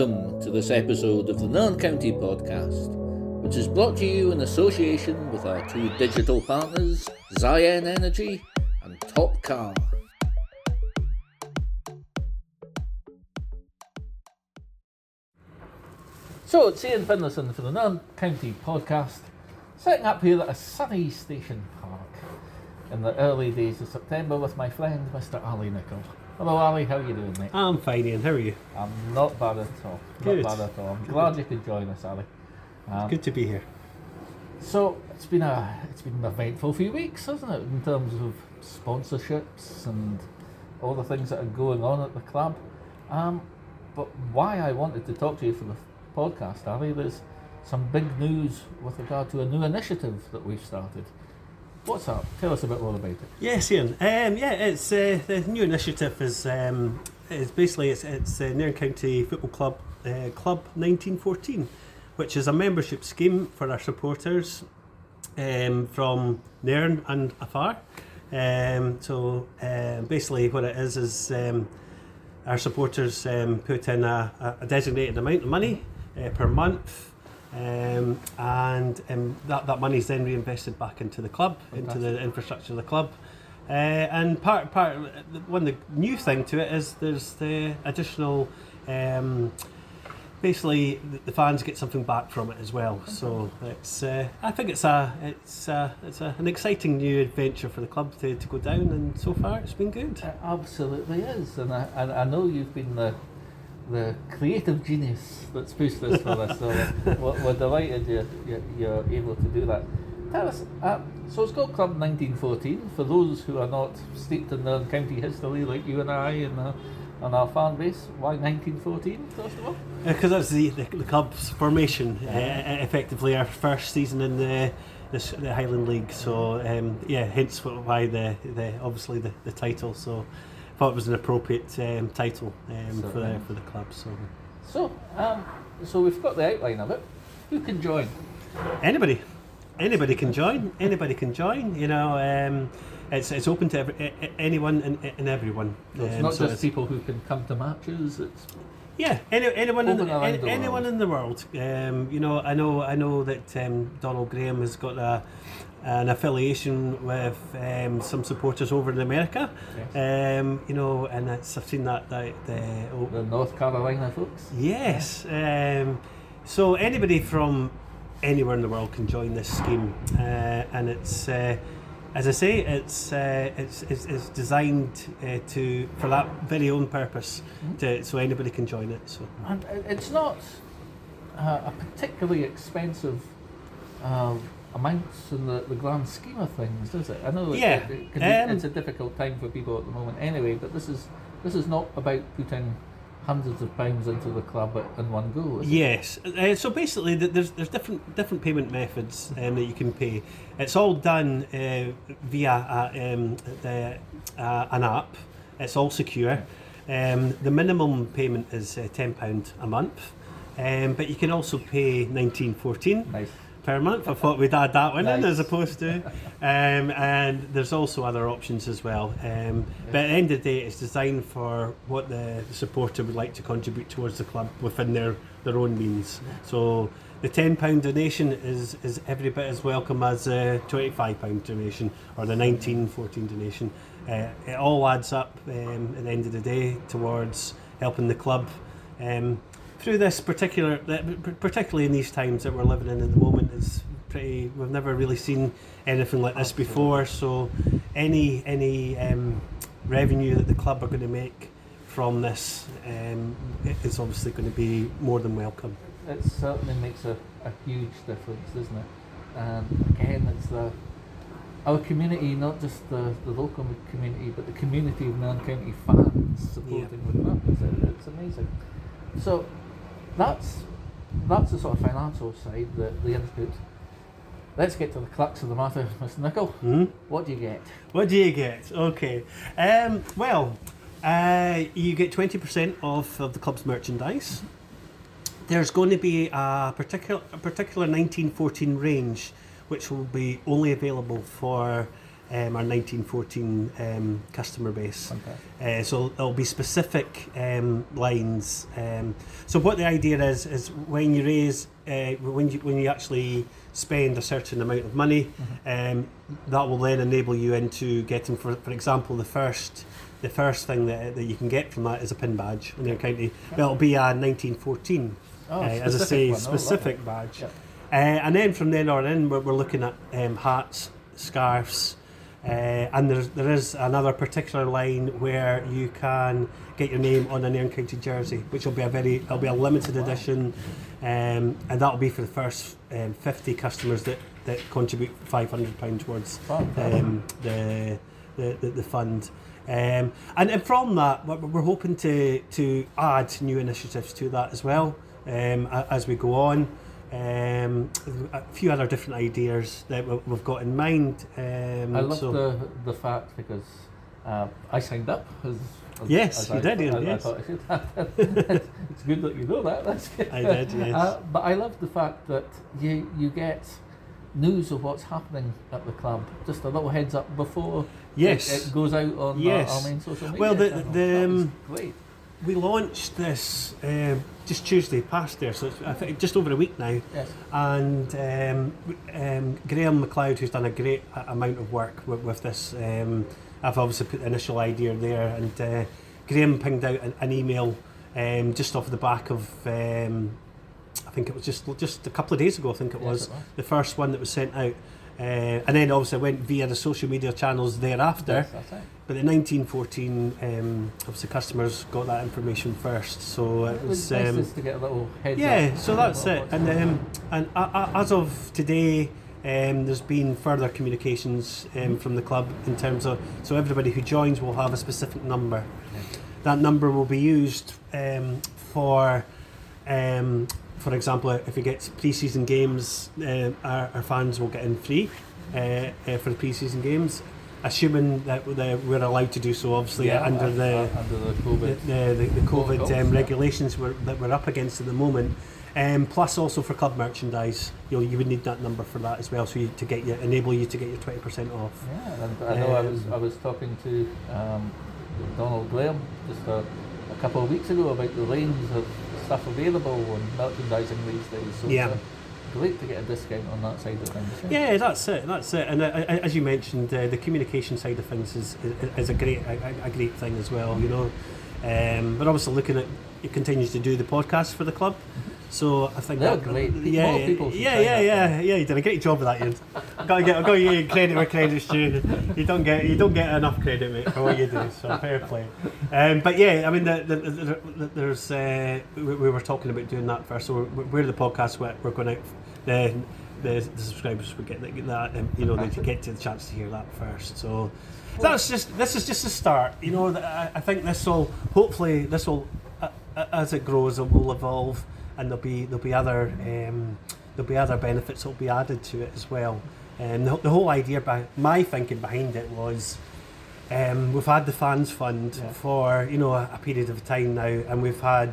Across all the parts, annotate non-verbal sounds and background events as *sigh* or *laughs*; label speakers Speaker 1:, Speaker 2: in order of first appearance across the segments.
Speaker 1: Welcome to this episode of the Nairn County Podcast, which is brought to you in association with our two digital partners, Ziyen Energy and Top Car. So, it's Ian Finlayson for the Nairn County Podcast, setting up here at a sunny station park in the early days of September with my friend Mr. Ali Nicol. Hello Ali, how are you doing mate?
Speaker 2: I'm fine, Ian. How are you?
Speaker 1: I'm not bad at all.
Speaker 2: Good.
Speaker 1: Not bad at all. I'm glad you could join us, Ali. Um,
Speaker 2: Good to be here.
Speaker 1: So it's been a it's been an eventful few weeks, hasn't it, in terms of sponsorships and all the things that are going on at the club. Um, but why I wanted to talk to you for the podcast, Ali, there's some big news with regard to a new initiative that we've started. What's up? Tell us a bit more about it.
Speaker 2: Yes, Ian. Um, yeah, it's uh, the new initiative is um, is basically it's it's uh, Nairn County Football Club uh, Club 1914, which is a membership scheme for our supporters um, from Nairn and afar. Um, so um, basically, what it is is um, our supporters put in a, a designated amount of money uh, per month. Um, and um, that, that money is then reinvested back into the club, into the infrastructure of the club. Uh, and part part one the new thing to it is there's the additional, um, basically the, the fans get something back from it as well. So it's uh, I think it's a it's a, it's a, an exciting new adventure for the club to, to go down, and so far it's been good.
Speaker 1: It absolutely is, and I, and I know you've been the the creative genius that's pushed this for us. So *laughs* we're, we're delighted you're, you're, you're able to do that. Tell us, uh, so it's called Club 1914. For those who are not steeped in their county history like you and I and, uh, and our fan base, why 1914 first of all?
Speaker 2: Because that's the, the, the club's formation, uh, effectively our first season in the this, the Highland League. So um, yeah, hence why the, the obviously the, the title. So thought it was an appropriate um, title um, for the, for the club. So
Speaker 1: So, um, so we've got the outline of it. Who can join?
Speaker 2: anybody, anybody can join. Anybody can join. You know, um, it's it's open to every, anyone and, and everyone.
Speaker 1: So it's
Speaker 2: Um,
Speaker 1: not
Speaker 2: so
Speaker 1: just people who can come to matches. It's
Speaker 2: Yeah, any, anyone in the, any, anyone in the world. Um, you know, I know, I know that um, Donald Graham has got a, an affiliation with um, some supporters over in America. Um, you know, and that's, I've seen that. that the, oh,
Speaker 1: the North Carolina folks.
Speaker 2: yes. Um, so anybody from anywhere in the world can join this scheme, uh, and it's. Uh, as I say, it's uh, it's, it's, it's designed uh, to for that very own purpose, to, so anybody can join it. So
Speaker 1: And it's not uh, a particularly expensive uh, amounts in the, the grand scheme of things, is it? I know
Speaker 2: Yeah,
Speaker 1: it, it
Speaker 2: um,
Speaker 1: it's a difficult time for people at the moment anyway, but this is this is not about putting hundreds of pounds into the club in one go?
Speaker 2: Yes. Uh, so basically, th- there's there's different different payment methods um, that you can pay. It's all done uh, via um, the, uh, an app. It's all secure. Um, the minimum payment is uh, ten pound a month, um, but you can also pay nineteen fourteen
Speaker 1: Nice.
Speaker 2: Per month. I thought we'd add that one in as opposed to. Um, and there's also other options as well. Um, But at the end of the day, it's designed for what the supporter would like to contribute towards the club within their, their own means. So the £10 donation is, is every bit as welcome as a £25 donation or the 1914 donation. Uh, it all adds up um, at the end of the day towards helping the club um, through this particular, particularly in these times that we're living in at the moment, is pretty. We've never really seen anything like this before. So, any any um, revenue that the club are going to make from this um, is obviously going to be more than welcome.
Speaker 1: It certainly makes a, a huge difference, doesn't it? And again, it's the our community, not just the, the local community, but the community of Nairn County fans supporting the club. It's, it's amazing. So that's that's the sort of financial side, that the input. Let's get to the crux of the matter, *laughs* Mr. Nicol.
Speaker 2: Hmm?
Speaker 1: What do you get?
Speaker 2: What do you get? Okay. Um, well, uh, you get 20% off of the club's merchandise. There's going to be a particular, a particular 1914 range which will be only available for um, our 1914 um, customer base.
Speaker 1: Fantastic.
Speaker 2: Uh, so there'll be specific um, lines. Um, so what the idea is is when you raise, uh, when you when you actually spend a certain amount of money, um, that will then enable you into getting, for for example, the first. The first thing that, that you can get from that is a pin badge in your county. Well, it'll be a 1914,
Speaker 1: Oh,
Speaker 2: uh, as I say,
Speaker 1: one. Oh,
Speaker 2: specific
Speaker 1: lovely.
Speaker 2: badge.
Speaker 1: Yep.
Speaker 2: Uh, and then from then on in, we're, we're looking at um, hats, scarves, uh, and there's, there is another particular line where you can get your name on an Nairn County jersey, which will be a very, it'll be a limited edition, um, and that'll be for the first um, 50 customers that, that contribute £500 towards um, the, the, the, the fund. Um, and, and from that, we're, we're hoping to, to add new initiatives to that as well um, as we go on. Um, a few other different ideas that we- we've got in mind. Um,
Speaker 1: I love
Speaker 2: so-
Speaker 1: the the fact because uh, I signed up as. as
Speaker 2: Yes,
Speaker 1: as
Speaker 2: you
Speaker 1: I,
Speaker 2: did, Ian,
Speaker 1: I, I
Speaker 2: yes.
Speaker 1: thought I have. *laughs* it's good that you know that. That's good.
Speaker 2: I did, *laughs* yes.
Speaker 1: Uh, but I love the fact that you you get news of what's happening at the club. Just a little heads up before
Speaker 2: Yes.
Speaker 1: it, it goes out on our-
Speaker 2: Yes.
Speaker 1: our, main social media.
Speaker 2: Well, the- the,
Speaker 1: was
Speaker 2: um,
Speaker 1: great.
Speaker 2: We launched this um, just Tuesday past there, so it's, I think just over a week now.
Speaker 1: Yes.
Speaker 2: and um, um, Graham McLeod, who's done a great amount of work with, with this. Um, I've obviously put the initial idea there, and uh, Graham pinged out an, an email um, just off the back of. Um, I think it was just just a couple of days ago. I think it
Speaker 1: Yes,
Speaker 2: was
Speaker 1: it was.
Speaker 2: the first one that was sent out, uh, and then obviously went via the social media channels thereafter.
Speaker 1: Yes.
Speaker 2: But in 1914, um, obviously customers got that information first, so it
Speaker 1: It was
Speaker 2: was.
Speaker 1: nice
Speaker 2: Um,
Speaker 1: to get a little heads
Speaker 2: yeah,
Speaker 1: up.
Speaker 2: so that's it. And um, and a as of today, um, there's been further communications um, from the club in terms of so everybody who joins will have a specific number. That number will be used um, for, um, for example, if it gets pre-season games, uh, our, our fans will get in free uh, uh, for the pre-season games, assuming that we're allowed to do so. Obviously,
Speaker 1: Yeah,
Speaker 2: under
Speaker 1: uh,
Speaker 2: the
Speaker 1: uh, under the COVID.
Speaker 2: the, the, the COVID um,
Speaker 1: yeah.
Speaker 2: regulations we're, that we're up against at the moment. Um, plus, also for club merchandise, you know, you would need that number for that as well, so you, to get you enable you to get your twenty percent off.
Speaker 1: Yeah, and I know I was
Speaker 2: Um,
Speaker 1: I was talking to um, Donald Graham just a, a couple of weeks ago about the range of stuff available and merchandising these days. So
Speaker 2: Yeah.
Speaker 1: great to get a discount on that side of things.
Speaker 2: Yeah, that's it. That's it. And uh, as you mentioned, uh, the communication side of things is, is, is a great a, a great thing as well. You know, um, but obviously looking at it continues to do the podcast for the club. So I think
Speaker 1: They're
Speaker 2: that,
Speaker 1: great.
Speaker 2: Yeah,
Speaker 1: people
Speaker 2: yeah, yeah, yeah, yeah. You did a great job of that, Ian. I've got to get, I've got to you credit where credit's due. You don't get, you don't get enough credit, mate, for what you do. So fair play. Um, but yeah, I mean, the, the, the, the, there's, uh, we, we were talking about doing that first. So we're, we're the podcast where we're going out. The, the, the subscribers would get, get that, um, you know, they get to the chance to hear that first. So that's just, this is just a start. You know, I, I think this will, hopefully, this will, uh, uh, as it grows, it will evolve, and there'll be there'll be other um, there'll be other benefits that'll be added to it as well. And the, the whole idea, by my thinking behind it was. Um, we've had the fans fund
Speaker 1: Yeah.
Speaker 2: for you know a, a period of time now, and we've had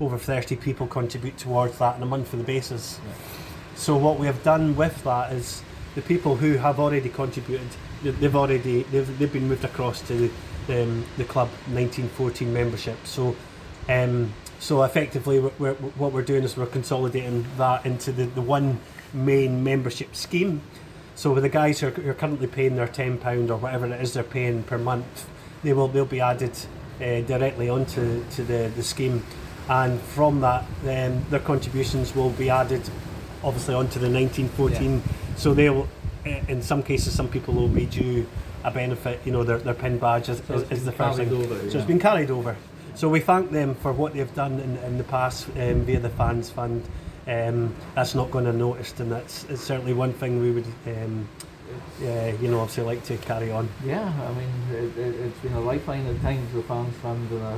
Speaker 2: over 30 people contribute towards that on a monthly basis. So what we have done with that is the people who have already contributed, they- they've already they've, they've been moved across to the, um, the club 1914 membership. So um, so effectively, we're, we're, what we're doing is we're consolidating that into the, the one main membership scheme. So with the guys who are, who are currently paying their ten pound or whatever it is they're paying per month, they will they'll be added uh, directly onto to the, the scheme, and from that, then their contributions will be added, obviously onto the nineteen fourteen. So they'll, uh, in some cases, some people will be due a benefit. You know, their, their pin badge is,
Speaker 1: So
Speaker 2: is, is the first thing.
Speaker 1: over,
Speaker 2: So
Speaker 1: yeah.
Speaker 2: it's been carried over. So we thank them for what they've done in, in the past um, via the fans fund. Um, that's not going to noticed, and that's certainly one thing we would, um, uh, you know, obviously like to carry on.
Speaker 1: Yeah, I mean, it, it, it's been a lifeline at times, the fans fund, and I,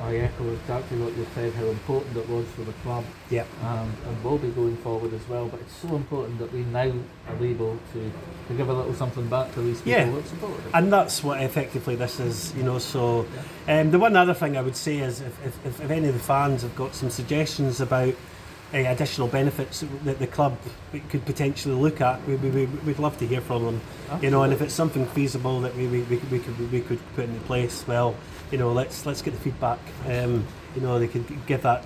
Speaker 1: I, echo exactly what you said, how important it was for the club,
Speaker 2: Yep.
Speaker 1: and, and will be going forward as well. But it's so important that we now are able to, to give a little something back to these people
Speaker 2: Yeah.
Speaker 1: who have supported us.
Speaker 2: And that's what effectively this is, you know. So, um, the one other thing I would say is if, if, if, any of the fans have got some suggestions about additional benefits that the club could potentially look at, we, we, we, we'd love to hear from them. You know, and if it's something feasible that we, we, we, we could we could put into place, well, you know, let's let's get the feedback. Um, you know, they could give that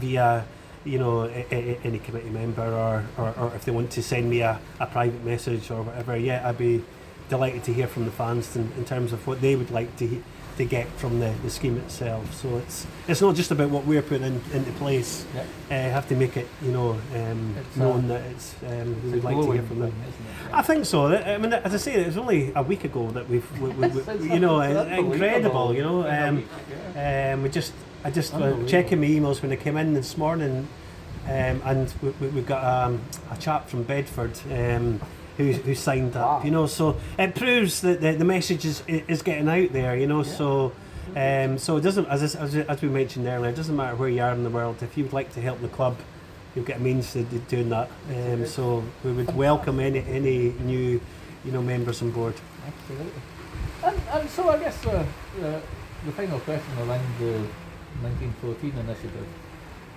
Speaker 2: via you know a, a, any committee member or, or, or if they want to send me a, a private message or whatever. Yeah, I'd be delighted to hear from the fans in, in terms of what they would like to he- to get from the, the scheme itself. So it's it's not just about what we're putting in, into place.
Speaker 1: Yeah.
Speaker 2: Uh, have to make it, you know, um, known
Speaker 1: uh,
Speaker 2: that it's um, we
Speaker 1: a
Speaker 2: would like to hear from them.
Speaker 1: thing.
Speaker 2: I think so. I mean, as I say, it was only a week ago that we've, we, we, we, you know, uh, incredible. You know, um, um, we just, I just uh, checking my emails when I came in this morning, um, and we, we, we've got um, a chap from Bedford. Um, who, who signed up,
Speaker 1: Wow.
Speaker 2: you know, so it proves that the, the message is, is getting out there, you know, so um, so it doesn't, as, as, as we mentioned earlier, it doesn't matter where you are in the world, if you would like to help the club, you'll get a means to do- doing that. Um, so we would welcome any any new, you know, members on board.
Speaker 1: Absolutely. And, and so I guess uh, the, the final question around the 1914 initiative.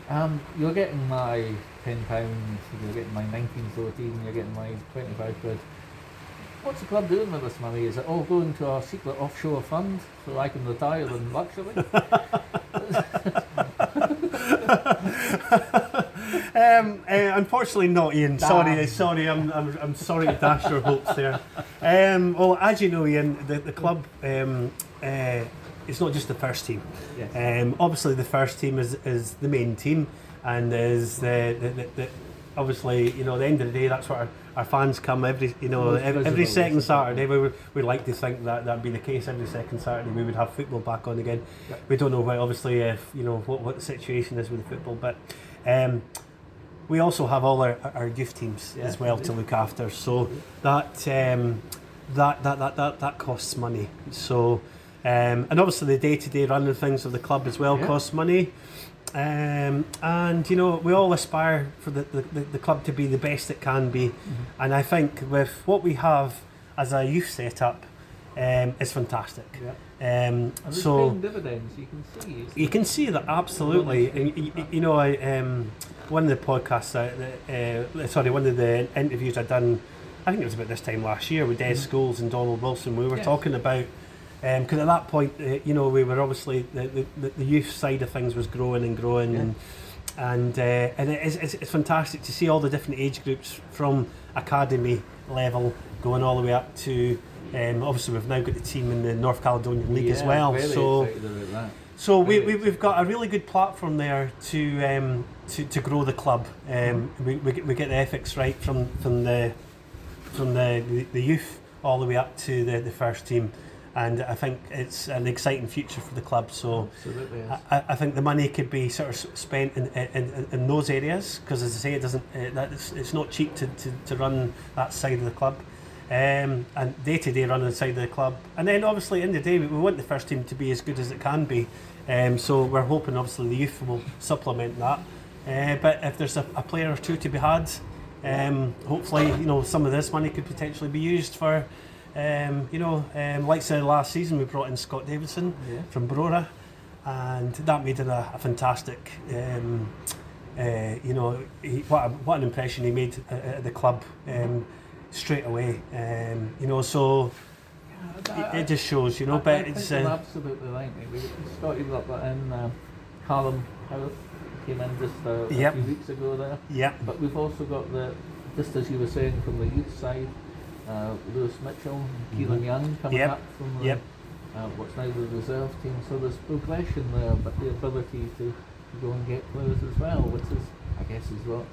Speaker 1: Um, you're getting my ten pounds. You're getting my 1914. You're getting my 25 quid. What's the club doing with this money? Is it all going to our secret offshore fund so I can retire in luxury?
Speaker 2: Um, uh, unfortunately, not Ian. Sorry, sorry. I'm, I'm, I'm sorry to dash your hopes there. Um, well, as you know, Ian, the, the club um, uh, it's not just the first team.
Speaker 1: yes.
Speaker 2: Um, obviously, the first team is, is the main team, and is the, the, the, the obviously you know at the end of the day that's what our, our fans come every you know
Speaker 1: Most
Speaker 2: every, every second? Saturday. We would like to think that that'd be the case every second Saturday. We would have football back on again. We don't know what obviously if you know what, what the situation is with the football, but. Um, we also have all our, our youth teams
Speaker 1: Yeah,
Speaker 2: as well to look after. So that um, that, that that that that costs money. So um, and obviously the day to day running things of the club as well
Speaker 1: Yeah.
Speaker 2: costs money. Um, and you know we all aspire for the, the, the, club to be the best it can be.
Speaker 1: Mm-hmm.
Speaker 2: And I think with what we have as a youth setup, um, it's fantastic.
Speaker 1: Yeah.
Speaker 2: Um, so
Speaker 1: paying dividends. You can see.
Speaker 2: You can see that absolutely. And, y- y- you know, I, um, one of the podcasts, I- uh, sorry, one of the interviews I done, I think it was about this time last year with Des
Speaker 1: Mhm.
Speaker 2: Schools and Donald Wilson. We were
Speaker 1: Yes.
Speaker 2: talking about because at that point, uh, you know, we were obviously the, the, the youth side of things was growing and growing,
Speaker 1: Yeah.
Speaker 2: and and uh, and it is, it's, it's fantastic to see all the different age groups from academy level going all the way up to. Um, obviously, we've now got the team in the North Caledonian League as well.
Speaker 1: very
Speaker 2: So,
Speaker 1: excited about that.
Speaker 2: so we, we, we've got a really good platform there to um, to, to grow the club. Um, we, we, get, we get the ethics right from, from the from the, the, the youth all the way up to the, the first team, and I think it's an exciting future for the club. So
Speaker 1: yes.
Speaker 2: I, I think the money could be sort of spent in, in, in, those areas because, as I say, it doesn't. Uh, that it's, it's not cheap to, to, to run that side of the club, um, and day to day running the side of the club. And then, obviously, in the day, we, we want the first team to be as good as it can be. Um, so we're hoping, obviously, the youth will supplement that. Uh, but if there's a, a player or two to be had, um, hopefully, you know, some of this money could potentially be used for. Um, you know, um, like I said last season, we brought in Scott Davidson
Speaker 1: Yeah.
Speaker 2: from Brora, and that made him a, a fantastic. Um, uh, you know, he, what, a, what an impression he made at, at the club um, straight away. Um, you know, so it, it just shows, you know.
Speaker 1: I-
Speaker 2: but
Speaker 1: I
Speaker 2: it's uh,
Speaker 1: absolutely right. We started up that in um, Callum Howard came in just uh, a
Speaker 2: Yep.
Speaker 1: few weeks ago there.
Speaker 2: yeah,
Speaker 1: But we've also got the, just as you were saying, from the youth side, uh, Lewis Mitchell, and Keelan Young coming
Speaker 2: Yep.
Speaker 1: up from the,
Speaker 2: Yep.
Speaker 1: uh, what's now the reserve team. So there's progression there, but the ability to, go and get players as well, which is, I guess, is what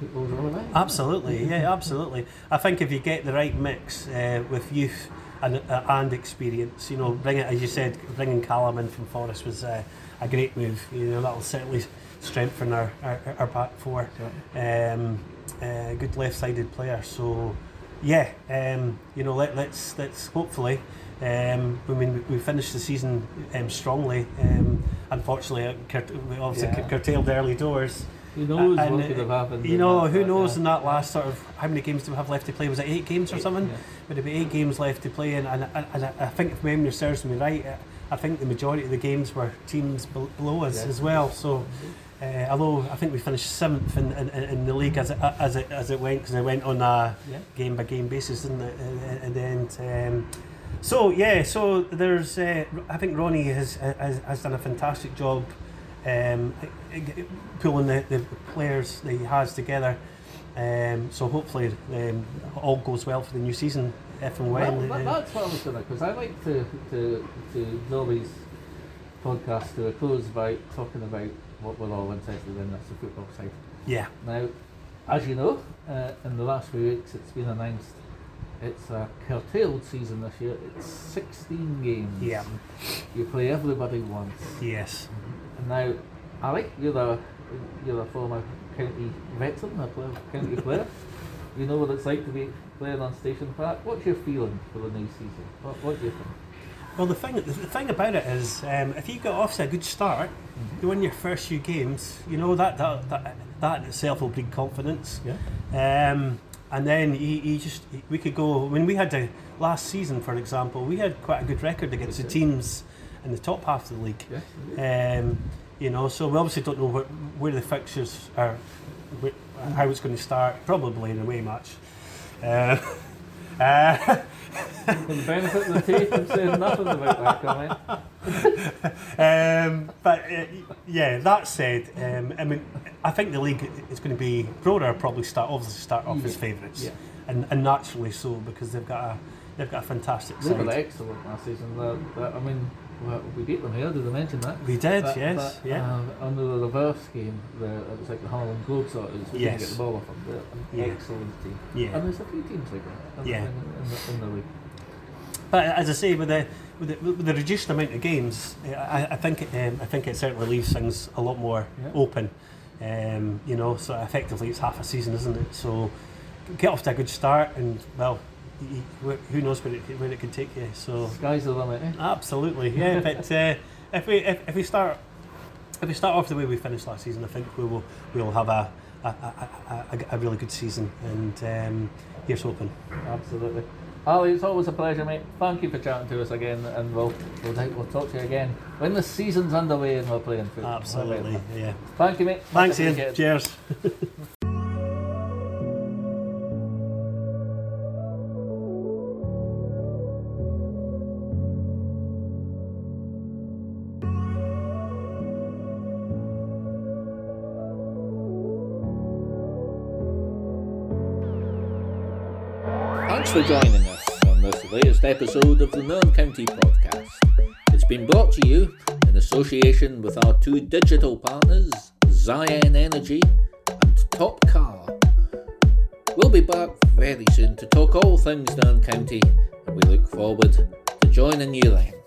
Speaker 1: football's all about.
Speaker 2: Absolutely, yeah, *laughs* absolutely. I think if you get the right mix uh, with youth and uh, and experience, you know, bring it as you said, bringing Callum in from Forres was uh, a great move. You know, that'll certainly strengthen our our, our back four. Um, uh, good left-sided player. So, yeah, um, you know, let, let's let's hopefully. Um, I mean, we we finished the season um, strongly. Um, unfortunately, curt- we obviously
Speaker 1: Yeah.
Speaker 2: curtailed early doors.
Speaker 1: who knows
Speaker 2: and,
Speaker 1: what
Speaker 2: uh,
Speaker 1: could have happened?
Speaker 2: You know, who knows
Speaker 1: uh,
Speaker 2: in that last sort of how many games do we have left to play? Was it eight games or something?
Speaker 1: Yeah.
Speaker 2: Would it be eight games left to play? And, and, and I I think if memory serves me right, uh, I think the majority of the games were teams below us
Speaker 1: Yeah.
Speaker 2: as well. So, uh, although I think we finished seventh in, in, in the league as it, as it as it went, because it went on a
Speaker 1: Yeah.
Speaker 2: game by game basis, didn't it? uh, the end. Um, so yeah, so there's. Uh, I think Ronnie has, has has done a fantastic job, um, pulling the, the players that he has together. Um, so hopefully um, all goes well for the new season. If and when.
Speaker 1: Well, that, that's what I was going to, because I like to, to, to draw these podcasts to a close by talking about what we're all interested in, that's the football side.
Speaker 2: yeah.
Speaker 1: Now, as you know, uh, in the last few weeks it's been announced it's a curtailed season this year. It's 16 games.
Speaker 2: Yeah.
Speaker 1: You play everybody once.
Speaker 2: Yes.
Speaker 1: And now, Alec, you're a, you're a former county veteran, a player, county player. *laughs* You know what it's like to be playing on Station Park. What's your feeling for the new season? What, what do you think?
Speaker 2: Well, the thing the thing about it is, um, if you get off to a good start, you win your first few games. You know that that that, that in itself will breed confidence.
Speaker 1: Yeah.
Speaker 2: Um, and then you, you just we could go when we had the last season, for example, we had quite a good record against the teams in the top half of the league.
Speaker 1: Yes.
Speaker 2: Um, you know, so we obviously don't know where, where the fixtures are, wh- how it's going to start. Probably in a way match. Uh, *laughs* uh,
Speaker 1: For the benefit of the tape, I'm saying nothing about that comment.
Speaker 2: um, but uh, yeah, that said, um, I mean, I think the league is going to be Brora probably start obviously start off as favourites,
Speaker 1: Yeah.
Speaker 2: and, and naturally so because they've got a they've got a fantastic
Speaker 1: They were
Speaker 2: side.
Speaker 1: excellent last season. They're, they're- I mean, well, we beat them here. Did I mention that?
Speaker 2: We did,
Speaker 1: But-
Speaker 2: yes,
Speaker 1: but,
Speaker 2: yeah,
Speaker 1: Uh, under the reverse game, the, it was like the Harlem Globetrotters. We didn't get the ball off them. They're an
Speaker 2: Yeah.
Speaker 1: excellent team.
Speaker 2: yeah.
Speaker 1: And there's a few teams like that in,
Speaker 2: Yeah.
Speaker 1: in, in, the, in the league.
Speaker 2: But as I say, with the with the, with the reduced amount of games, I, I think it, um, I think it certainly leaves things a lot more
Speaker 1: Yeah.
Speaker 2: open. Um, you know, so effectively it's half a season, isn't it? So get off to a good start, and well, who knows where it where it can take you. So
Speaker 1: Sky's the limit, eh?
Speaker 2: absolutely, yeah. but *laughs* uh, if we if, if we start if we start off the way we finished last season, I think we will we will have a a, a, a, a, a really good season, and um, here's hoping.
Speaker 1: Absolutely. Ali, it's always a pleasure, mate. Thank you for chatting to us again, and we'll we'll, we'll talk to you again when the season's underway and we're playing football.
Speaker 2: Absolutely, yeah.
Speaker 1: Thank you, mate.
Speaker 2: Thanks, Ian. Cheers. *laughs*
Speaker 1: Thanks for joining us on this latest episode of the Nairn County Podcast. It's been brought to you in association with our two digital partners, Ziyen Energy and Top Car. We'll be back very soon to talk all things Nairn County, and we look forward to joining you then.